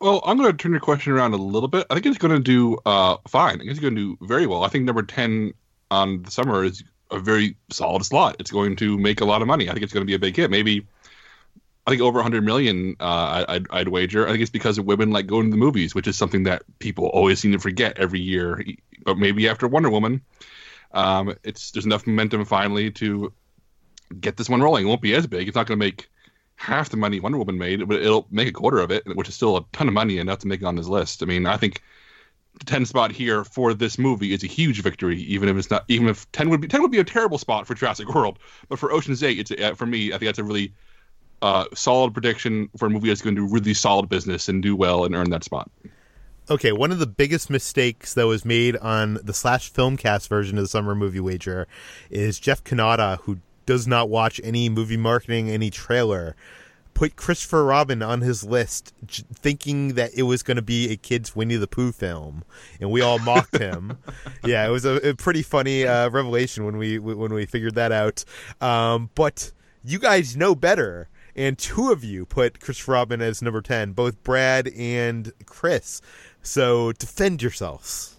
Well, I'm going to turn your question around a little bit. I think it's going to do uh, fine. I think it's going to do very well. I think number 10 on the summer is a very solid slot. It's going to make a lot of money. I think it's going to be a big hit. Maybe, I think over 100 million, uh, I'd, I'd wager. I think it's because of women like going to the movies, which is something that people always seem to forget every year. But maybe after Wonder Woman, um, it's there's enough momentum finally to get this one rolling. It won't be as big. It's not going to make half the money Wonder Woman made, but it'll make a quarter of it, which is still a ton of money enough to make it on this list. I mean, I think the 10 spot here for this movie is a huge victory, even if it's not, even if 10 would be 10 would be a terrible spot for Jurassic World, but for Ocean's 8, it's for me, I think that's a really uh, solid prediction for a movie that's going to do really solid business and do well and earn that spot. Okay, one of the biggest mistakes that was made on the slash filmcast version of the summer movie wager is Jeff Cannata, who does not watch any movie marketing, any trailer, put Christopher Robin on his list, j- thinking that it was going to be a kids Winnie the Pooh film, and we all mocked him. yeah, it was a, a pretty funny uh, revelation when we when we figured that out. Um, but you guys know better, and two of you put Christopher Robin as number ten, both Brad and Chris. So defend yourselves.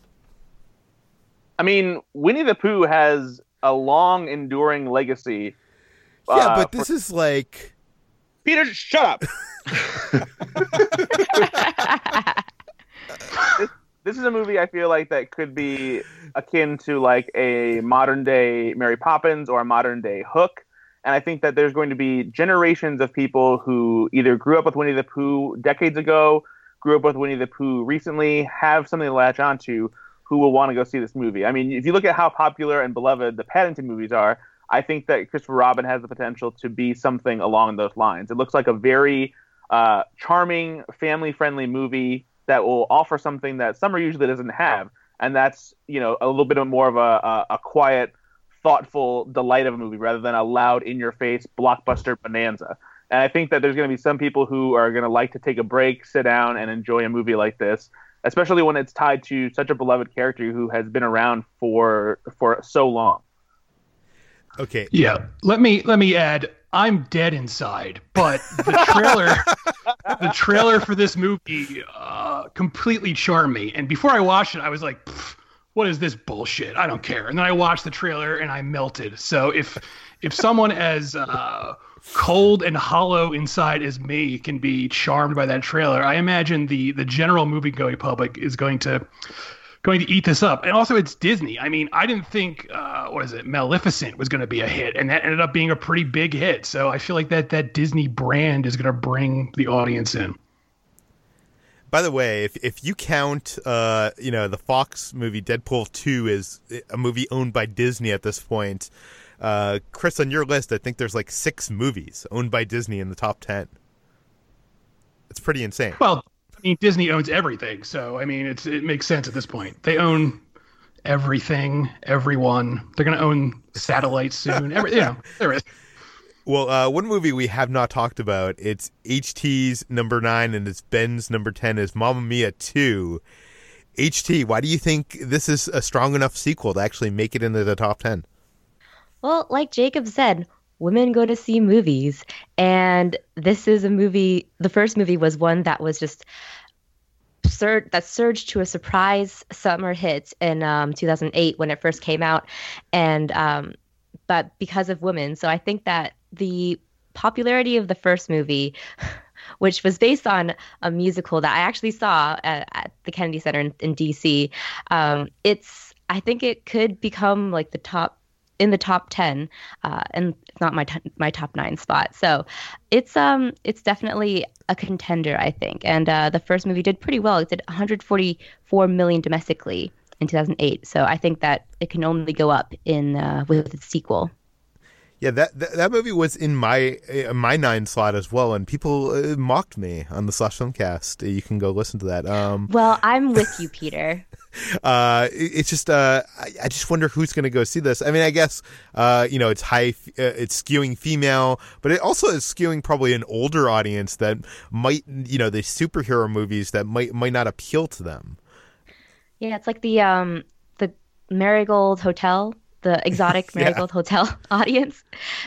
I mean, Winnie the Pooh has a long enduring legacy. Yeah, uh, but this is like Peter, shut up. this, this is a movie I feel like that could be akin to like a modern day Mary Poppins or a modern day Hook. And I think that there's going to be generations of people who either grew up with Winnie the Pooh decades ago, grew up with Winnie the Pooh recently, have something to latch onto, who will want to go see this movie. I mean, if you look at how popular and beloved the Paddington movies are, I think that Christopher Robin has the potential to be something along those lines. It looks like a very uh, charming, family-friendly movie that will offer something that summer usually doesn't have, and that's you know a little bit more of a, a, a quiet, thoughtful delight of a movie rather than a loud, in-your-face blockbuster bonanza. And I think that there's going to be some people who are going to like to take a break, sit down, and enjoy a movie like this, especially when it's tied to such a beloved character who has been around for for so long. okay. Yeah, let me let me add. I'm dead inside, but the trailer, the trailer for this movie, uh, completely charmed me. And before I watched it, I was like, "Pff, "What is this bullshit? I don't care." And then I watched the trailer and I melted. So if if someone as uh, cold and hollow inside as me can be charmed by that trailer, I imagine the the general movie going public is going to going to eat this up. And also, it's Disney. I mean, I didn't think uh, what is it, Maleficent was going to be a hit, and that ended up being a pretty big hit. So I feel like that that Disney brand is going to bring the audience in. By the way, if if you count, uh, you know, the Fox movie Deadpool two is a movie owned by Disney at this point, uh, Chris, on your list, I think there's like six movies owned by Disney in the top ten. It's pretty insane. Well, I mean, Disney owns everything, so I mean, it's it makes sense at this point. They own everything, everyone. They're going to own satellites soon. Every, you know, there is. Well, uh, one movie we have not talked about, it's HT's number nine and it's Ben's number 10 is Mamma Mia 2. HT, why do you think this is a strong enough sequel to actually make it into the top 10? Well, like Jacob said, women go to see movies. And this is a movie, the first movie was one that was just sur- that surged to a surprise summer hit in um, 2008 when it first came out. And, um, but because of women. So I think that the popularity of the first movie which was based on a musical that I actually saw at, at the Kennedy Center in, in DC. Um, it's I think it could become like the top in the top 10 uh, and it's not my t- my top 9 spot. So it's um it's definitely a contender i think. And uh, the first movie did pretty well. It did 144 million domestically in 2008 so i think that it can only go up in uh, with its sequel Yeah, that, that that movie was in my uh, my nine slot as well, and people uh, mocked me on the Slash Filmcast. You can go listen to that. Um, well i'm with you peter uh, it- it's just uh, I, I just wonder who's going to go see this. I mean, I guess uh, you know it's high, uh, it's skewing female, but it also is skewing probably an older audience that might you know the superhero movies that might might not appeal to them. Yeah, it's like the um the Marigold Hotel, the exotic Yeah. Marigold Hotel audience.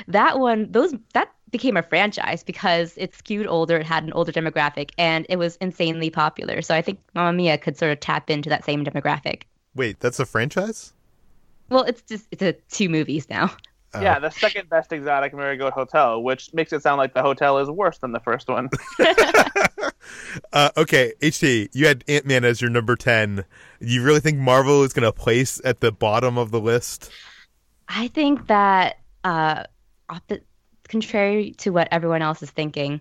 That one, those that became a franchise because it skewed older, it had an older demographic, and it was insanely popular. So I think Mamma Mia could sort of tap into that same demographic. Wait, that's a franchise? Well, it's just it's a two movies now. Oh. Yeah, the second best exotic Marigold Hotel, which makes it sound like the hotel is worse than the first one. Uh, okay, HT, you had Ant Man as your number ten. You really think Marvel is going to place at the bottom of the list? I think that, uh, contrary to what everyone else is thinking,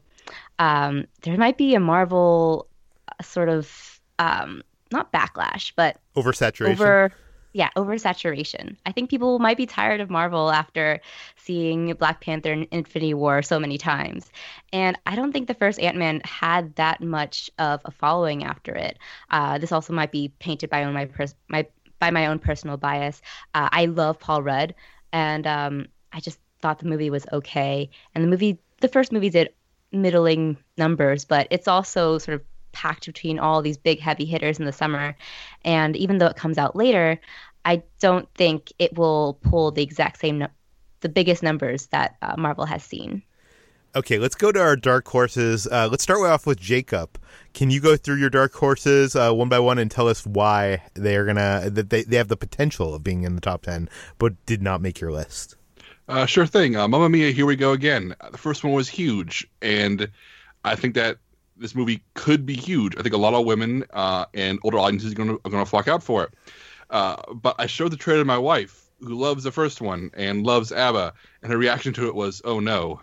um, there might be a Marvel uh, sort of um, not backlash, but Oversaturation. over yeah oversaturation. I think people might be tired of marvel after seeing black panther and infinity war so many times. And i don't think the first ant-man had that much of a following after it. Uh, this also might be painted by my, pers- my by my own personal bias. Uh, i love paul rudd and um, i just thought the movie was okay. And the movie the first movie did middling numbers but it's also sort of packed between all these big heavy hitters in the summer and even though it comes out later i don't think it will pull the exact same nu- the biggest numbers that uh, marvel has seen Okay, let's go to our dark horses. Uh, let's start off with Jacob. Can you go through your dark horses uh, one by one and tell us why they are gonna that they, they have the potential of being in the top ten, but did not make your list? Uh, sure thing. Uh, Mamma Mia, here we go again. Uh, The first one was huge, and I think that this movie could be huge. I think a lot of women uh, and older audiences are going to are going to flock out for it. Uh, but I showed the trailer to my wife, who loves the first one and loves ABBA, and her reaction to it was, "Oh no,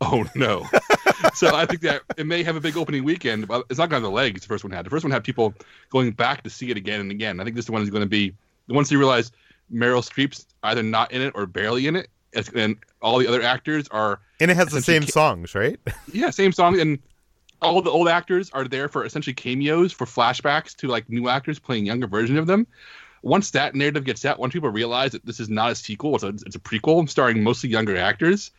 oh no." so I think that it may have a big opening weekend, but it's not going to have the legs the first one had. The first one had people going back to see it again and again. I think this one is going to be the once you realize Meryl Streep's either not in it or barely in it, and all the other actors are And it has the same ca- songs, right? yeah same song and all the old actors are there for essentially cameos for flashbacks to like new actors playing younger version of them. Once that narrative gets set once people realize that this is not a sequel it's a, it's a prequel starring mostly younger actors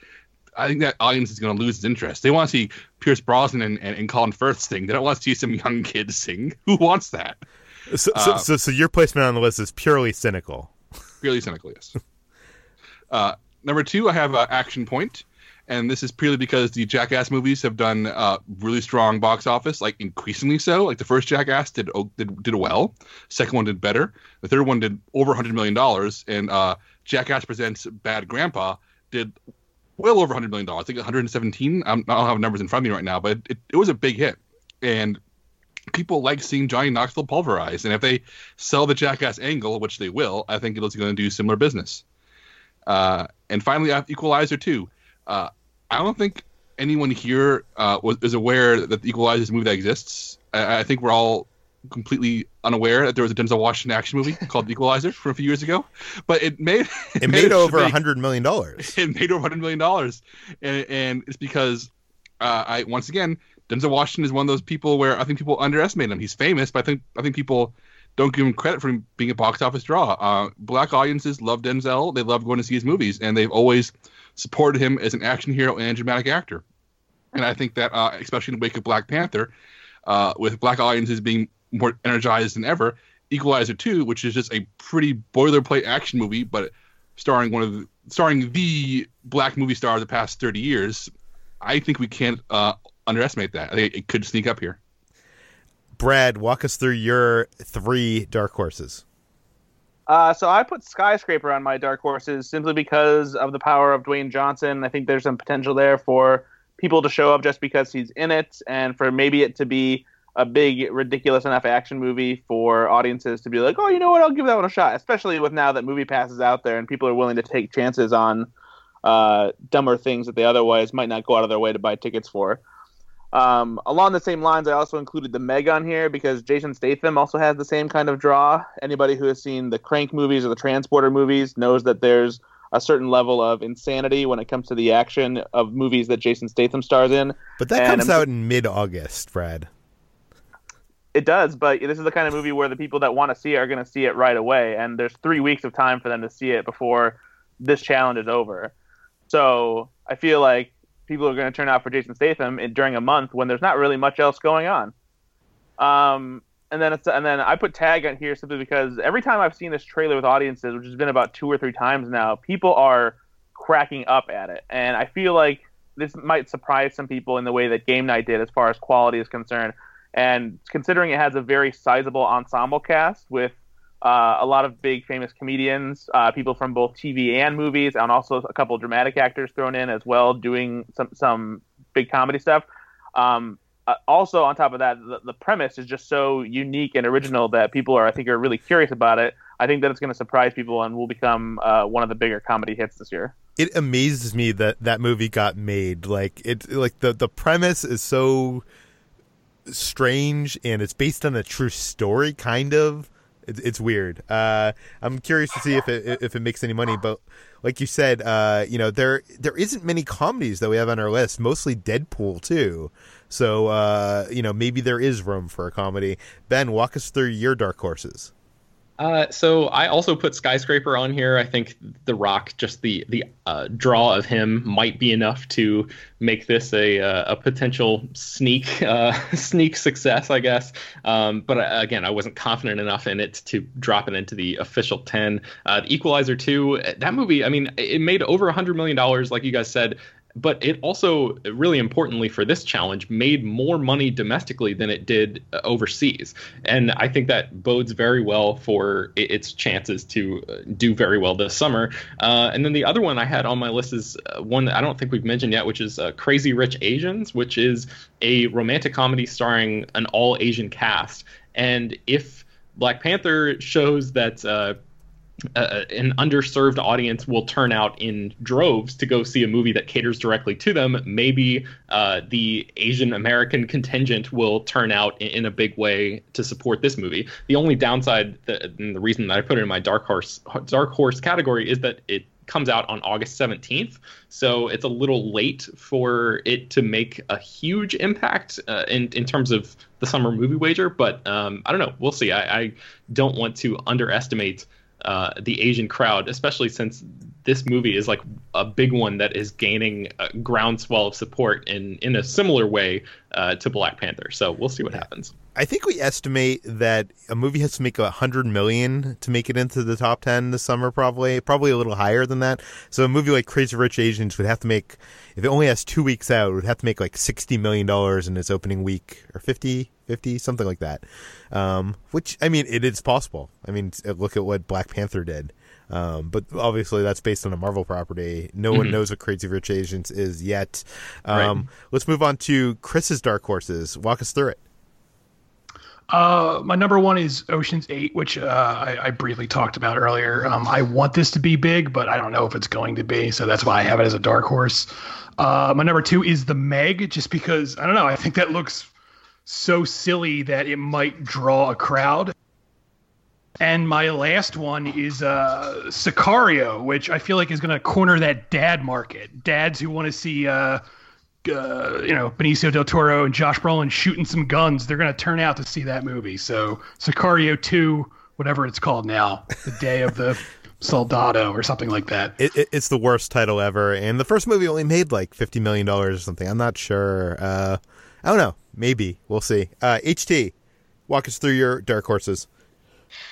i think that audience is going to lose its interest. They want to see pierce brosnan and, and, and colin firth sing. They don't want to see some young kids sing. Who wants that? So, so, Uh, so, so your placement on the list is purely cynical. purely cynical, yes. uh, number two, I have uh, Action Point, and this is purely because the Jackass movies have done uh, really strong box office, like increasingly so. Like the first Jackass did oh, did, did well, second one did better, the third one did over hundred million dollars, and uh, Jackass Presents Bad Grandpa did well over hundred million dollars. I think one hundred seventeen. I'm, I don't have numbers in front of me right now, but it, it was a big hit, and people like seeing Johnny Knoxville pulverized. And if they sell the Jackass angle, which they will, I think it's going to do similar business. Uh, and finally, Equalizer 2. Uh, I don't think anyone here uh, was, is aware that the Equalizer is a movie that exists. I, I think we're all completely unaware that there was a Denzel Washington action movie called The Equalizer from a few years ago. But it made It made over a a hundred million dollars. it made over hundred million dollars, and, and it's because uh, I once again Denzel Washington is one of those people where I think people underestimate him. He's famous, but I think I think people don't give him credit for being a box office draw. Uh, black audiences love Denzel; they love going to see his movies, and they've always supported him as an action hero and dramatic actor. And I think that, uh, especially in the wake of Black Panther, uh, with black audiences being more energized than ever, Equalizer 2, which is just a pretty boilerplate action movie, but starring one of the, starring the black movie star of the past 30 years, I think we can't uh, underestimate that. I think it could sneak up here. Brad, walk us through your three dark horses. Uh, so I put Skyscraper on my dark horses simply because of the power of Dwayne Johnson. I think there's some potential there for people to show up just because he's in it, and for maybe it to be a big, ridiculous enough action movie for audiences to be like, oh, you know what, I'll give that one a shot. Especially with now that Movie Pass is out there and people are willing to take chances on uh, dumber things that they otherwise might not go out of their way to buy tickets for. Um, along the same lines, I also included the Meg on here because Jason Statham also has the same kind of draw. Anybody who has seen the Crank movies or the Transporter movies knows that there's a certain level of insanity when it comes to the action of movies that Jason Statham stars in. But that And comes I'm- out in mid-August, Brad. It does, but this is the kind of movie where the people that want to see it are going to see it right away, and there's three weeks of time for them to see it before this challenge is over. So I feel like people are going to turn out for Jason Statham in, during a month when there's not really much else going on. Um, and then it's and then I put tag on here simply because every time I've seen this trailer with audiences, which has been about two or three times now, people are cracking up at it, and I feel like this might surprise some people in the way that Game Night did as far as quality is concerned. And considering it has a very sizable ensemble cast with uh, a lot of big famous comedians, uh, people from both TV and movies, and also a couple dramatic actors thrown in as well, doing some some big comedy stuff. Um, uh, also, on top of that, the, the premise is just so unique and original that people are, I think, are really curious about it. I think that it's going to surprise people and will become uh, one of the bigger comedy hits this year. It amazes me that that movie got made. Like it, like the the premise is so strange, and it's based on a true story, kind of. It's, it's weird. Uh, I'm curious to see if it if it makes any money, but like you said, uh, you know there there isn't many comedies that we have on our list. Mostly Deadpool two. So uh, you know maybe there is room for a comedy. Ben, walk us through your dark horses. Uh, so I also put skyscraper on here. I think The Rock, just the the uh, draw of him, might be enough to make this a uh, a potential sneak uh, sneak success, I guess. Um, but again, I wasn't confident enough in it to drop it into the official ten. Uh, the Equalizer two, that movie. I mean, it made over a hundred million dollars, like you guys said but it also really importantly for this challenge made more money domestically than it did uh, overseas. And i think that bodes very well for its chances to uh, do very well this summer. Uh, and then the other one i had on my list is uh, one that i don't think we've mentioned yet which is uh, crazy rich asians which is a romantic comedy starring an all asian cast. And if black panther shows that uh, uh, an underserved audience will turn out in droves to go see a movie that caters directly to them, maybe uh, the Asian American contingent will turn out in, in, a big way to support this movie. The only downside, that, and the reason that I put it in my dark horse dark horse category, is that it comes out on August 17th, so it's a little late for it to make a huge impact uh, in in terms of the summer movie wager. But um, I don't know. We'll see. I, I don't want to underestimate uh, the Asian crowd, especially since this movie is like a big one that is gaining a groundswell of support in in a similar way uh, to Black Panther. So we'll see what happens. I think we estimate that a movie has to make a hundred million to make it into the top ten this summer. Probably, probably a little higher than that. So a movie like Crazy Rich Asians would have to make, if it only has two weeks out, would have to make like sixty million dollars in its opening week, or 50, 50, something like that. Um, which I mean, it is possible. I mean, look at what Black Panther did. Um, but obviously, that's based on a Marvel property. No mm-hmm. one knows what Crazy Rich Asians is yet. Um, right. Let's move on to Chris's dark horses. Walk us through it. Uh, my number one is Ocean's Eight, which uh, I, I, briefly talked about earlier. Um, I want this to be big, but I don't know if it's going to be, so that's why I have it as a dark horse. Uh, my number two is The Meg, just because I don't know. I think that looks so silly that it might draw a crowd. And my last one is uh, Sicario, which I feel like is going to corner that dad market. Dads who want to see, uh, uh, you know, Benicio del Toro and Josh Brolin shooting some guns. They're going to turn out to see that movie. So Sicario 2, whatever it's called now, the day of the Soldado or something like that. It, it, it's the worst title ever. And the first movie only made like $50 million or something. I'm not sure. Uh, I don't know. Maybe. We'll see. Uh, HT, walk us through your dark horses.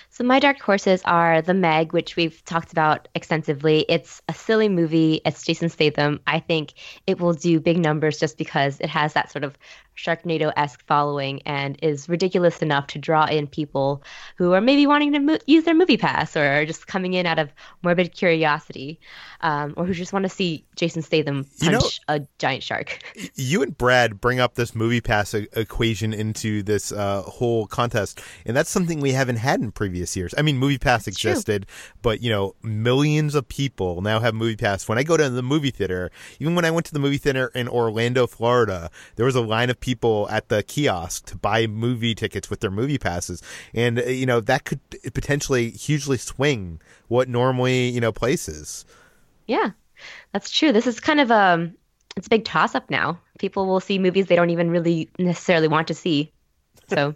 So my dark horses are The Meg, which we've talked about extensively. It's a silly movie. It's Jason Statham. I think it will do big numbers just because it has that sort of Sharknado-esque following and is ridiculous enough to draw in people who are maybe wanting to mo- use their movie pass or are just coming in out of morbid curiosity, um, or who just want to see Jason Statham punch You know- a giant shark. you and Brad bring up this movie pass e- equation into this uh, whole contest, and that's something we haven't had in previous years. I mean, movie pass true. existed, but you know, millions of people now have movie pass. When I go to the movie theater, even when I went to the movie theater in Orlando, Florida, there was a line of people at the kiosk to buy movie tickets with their movie passes, and uh, you know that could potentially hugely swing what normally you know places. Yeah, that's true. This is kind of a it's a big toss up now. People will see movies they don't even really necessarily want to see. So,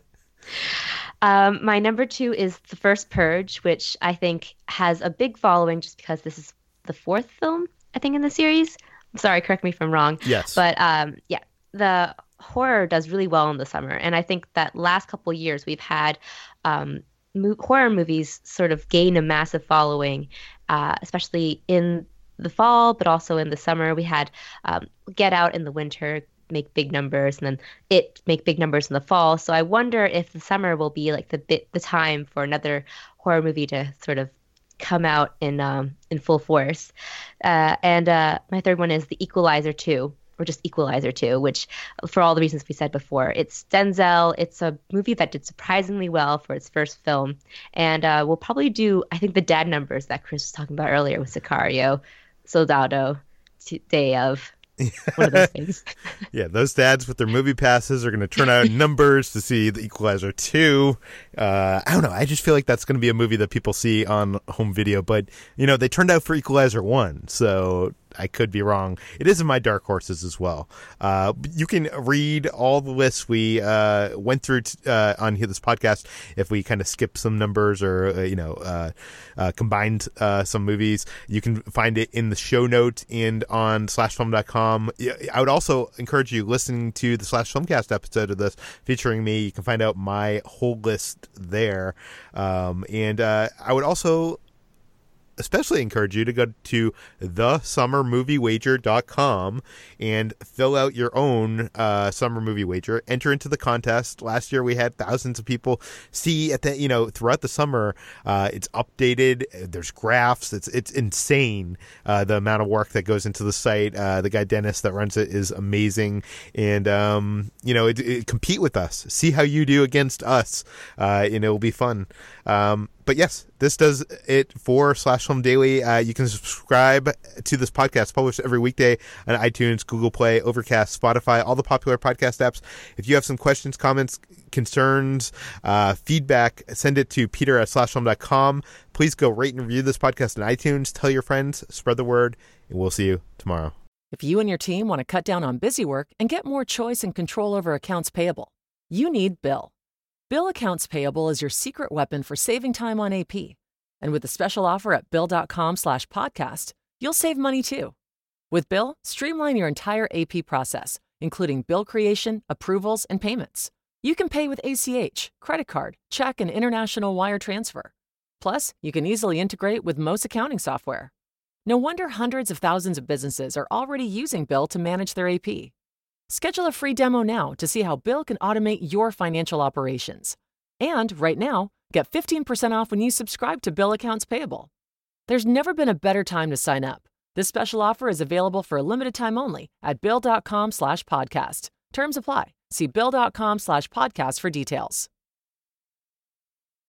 um, my number two is The First Purge, which I think has a big following just because this is the fourth film I think in the series. I'm sorry, correct me if I'm wrong. Yes, But um, yeah, the horror does really well in the summer, and I think that last couple years we've had um, mo- horror movies sort of gain a massive following, uh, especially in the fall, but also in the summer. We had um, Get Out in the winter make big numbers, and then It make big numbers in the fall. So I wonder if the summer will be like the bit the time for another horror movie to sort of come out in um, in full force. Uh, and uh, my third one is The Equalizer 2, or just Equalizer 2, which, for all the reasons we said before, it's Denzel. It's a movie that did surprisingly well for its first film. And uh, we'll probably do, I think, the dad numbers that Chris was talking about earlier with Sicario, Soldado, T- Day of. One of those things. Yeah, those dads with their movie passes are going to turn out numbers to see The Equalizer 2. Uh, I don't know. I just feel like that's going to be a movie that people see on home video, but, you know, they turned out for Equalizer 1, so I could be wrong. It is in my dark horses as well. Uh, you can read all the lists we uh, went through t- uh, on here, this podcast if we kind of skip some numbers or, uh, you know, uh, uh, combined some movies. You can find it in the show note and on slashfilm.com. I would also encourage you listening to the Slash Filmcast episode of this featuring me. You can find out my whole list there. Um, and I would also especially encourage you to go to thesummermoviewager.com and fill out your own uh, summer movie wager. Enter into the contest. Last year we had thousands of people see at the you know throughout the summer. Uh, it's updated. There's graphs. It's it's insane uh, the amount of work that goes into the site. Uh, the guy Dennis that runs it is amazing, and um, you know it, it, compete with us. See how you do against us. Uh, and it will be fun. Um, but yes, this does it for Slash Film Daily. Uh, you can subscribe to this podcast published every weekday on iTunes, Google Play, Overcast, Spotify, all the popular podcast apps. If you have some questions, comments, concerns, uh, feedback, send it to peter at slashfilm.com. Please go rate and review this podcast on iTunes. Tell your friends, spread the word, and we'll see you tomorrow. If you and your team want to cut down on busy work and get more choice and control over accounts payable, you need Bill. Bill Accounts Payable is your secret weapon for saving time on AP. And with a special offer at bill.com slash podcast, you'll save money too. With Bill, streamline your entire AP process, including bill creation, approvals, and payments. You can pay with ACH, credit card, check, and international wire transfer. Plus, you can easily integrate with most accounting software. No wonder hundreds of thousands of businesses are already using Bill to manage their AP. Schedule a free demo now to see how Bill can automate your financial operations. And right now, get 15% off when you subscribe to Bill Accounts Payable. There's never been a better time to sign up. This special offer is available for a limited time only at bill.com slash podcast. Terms apply. See bill.com slash podcast for details.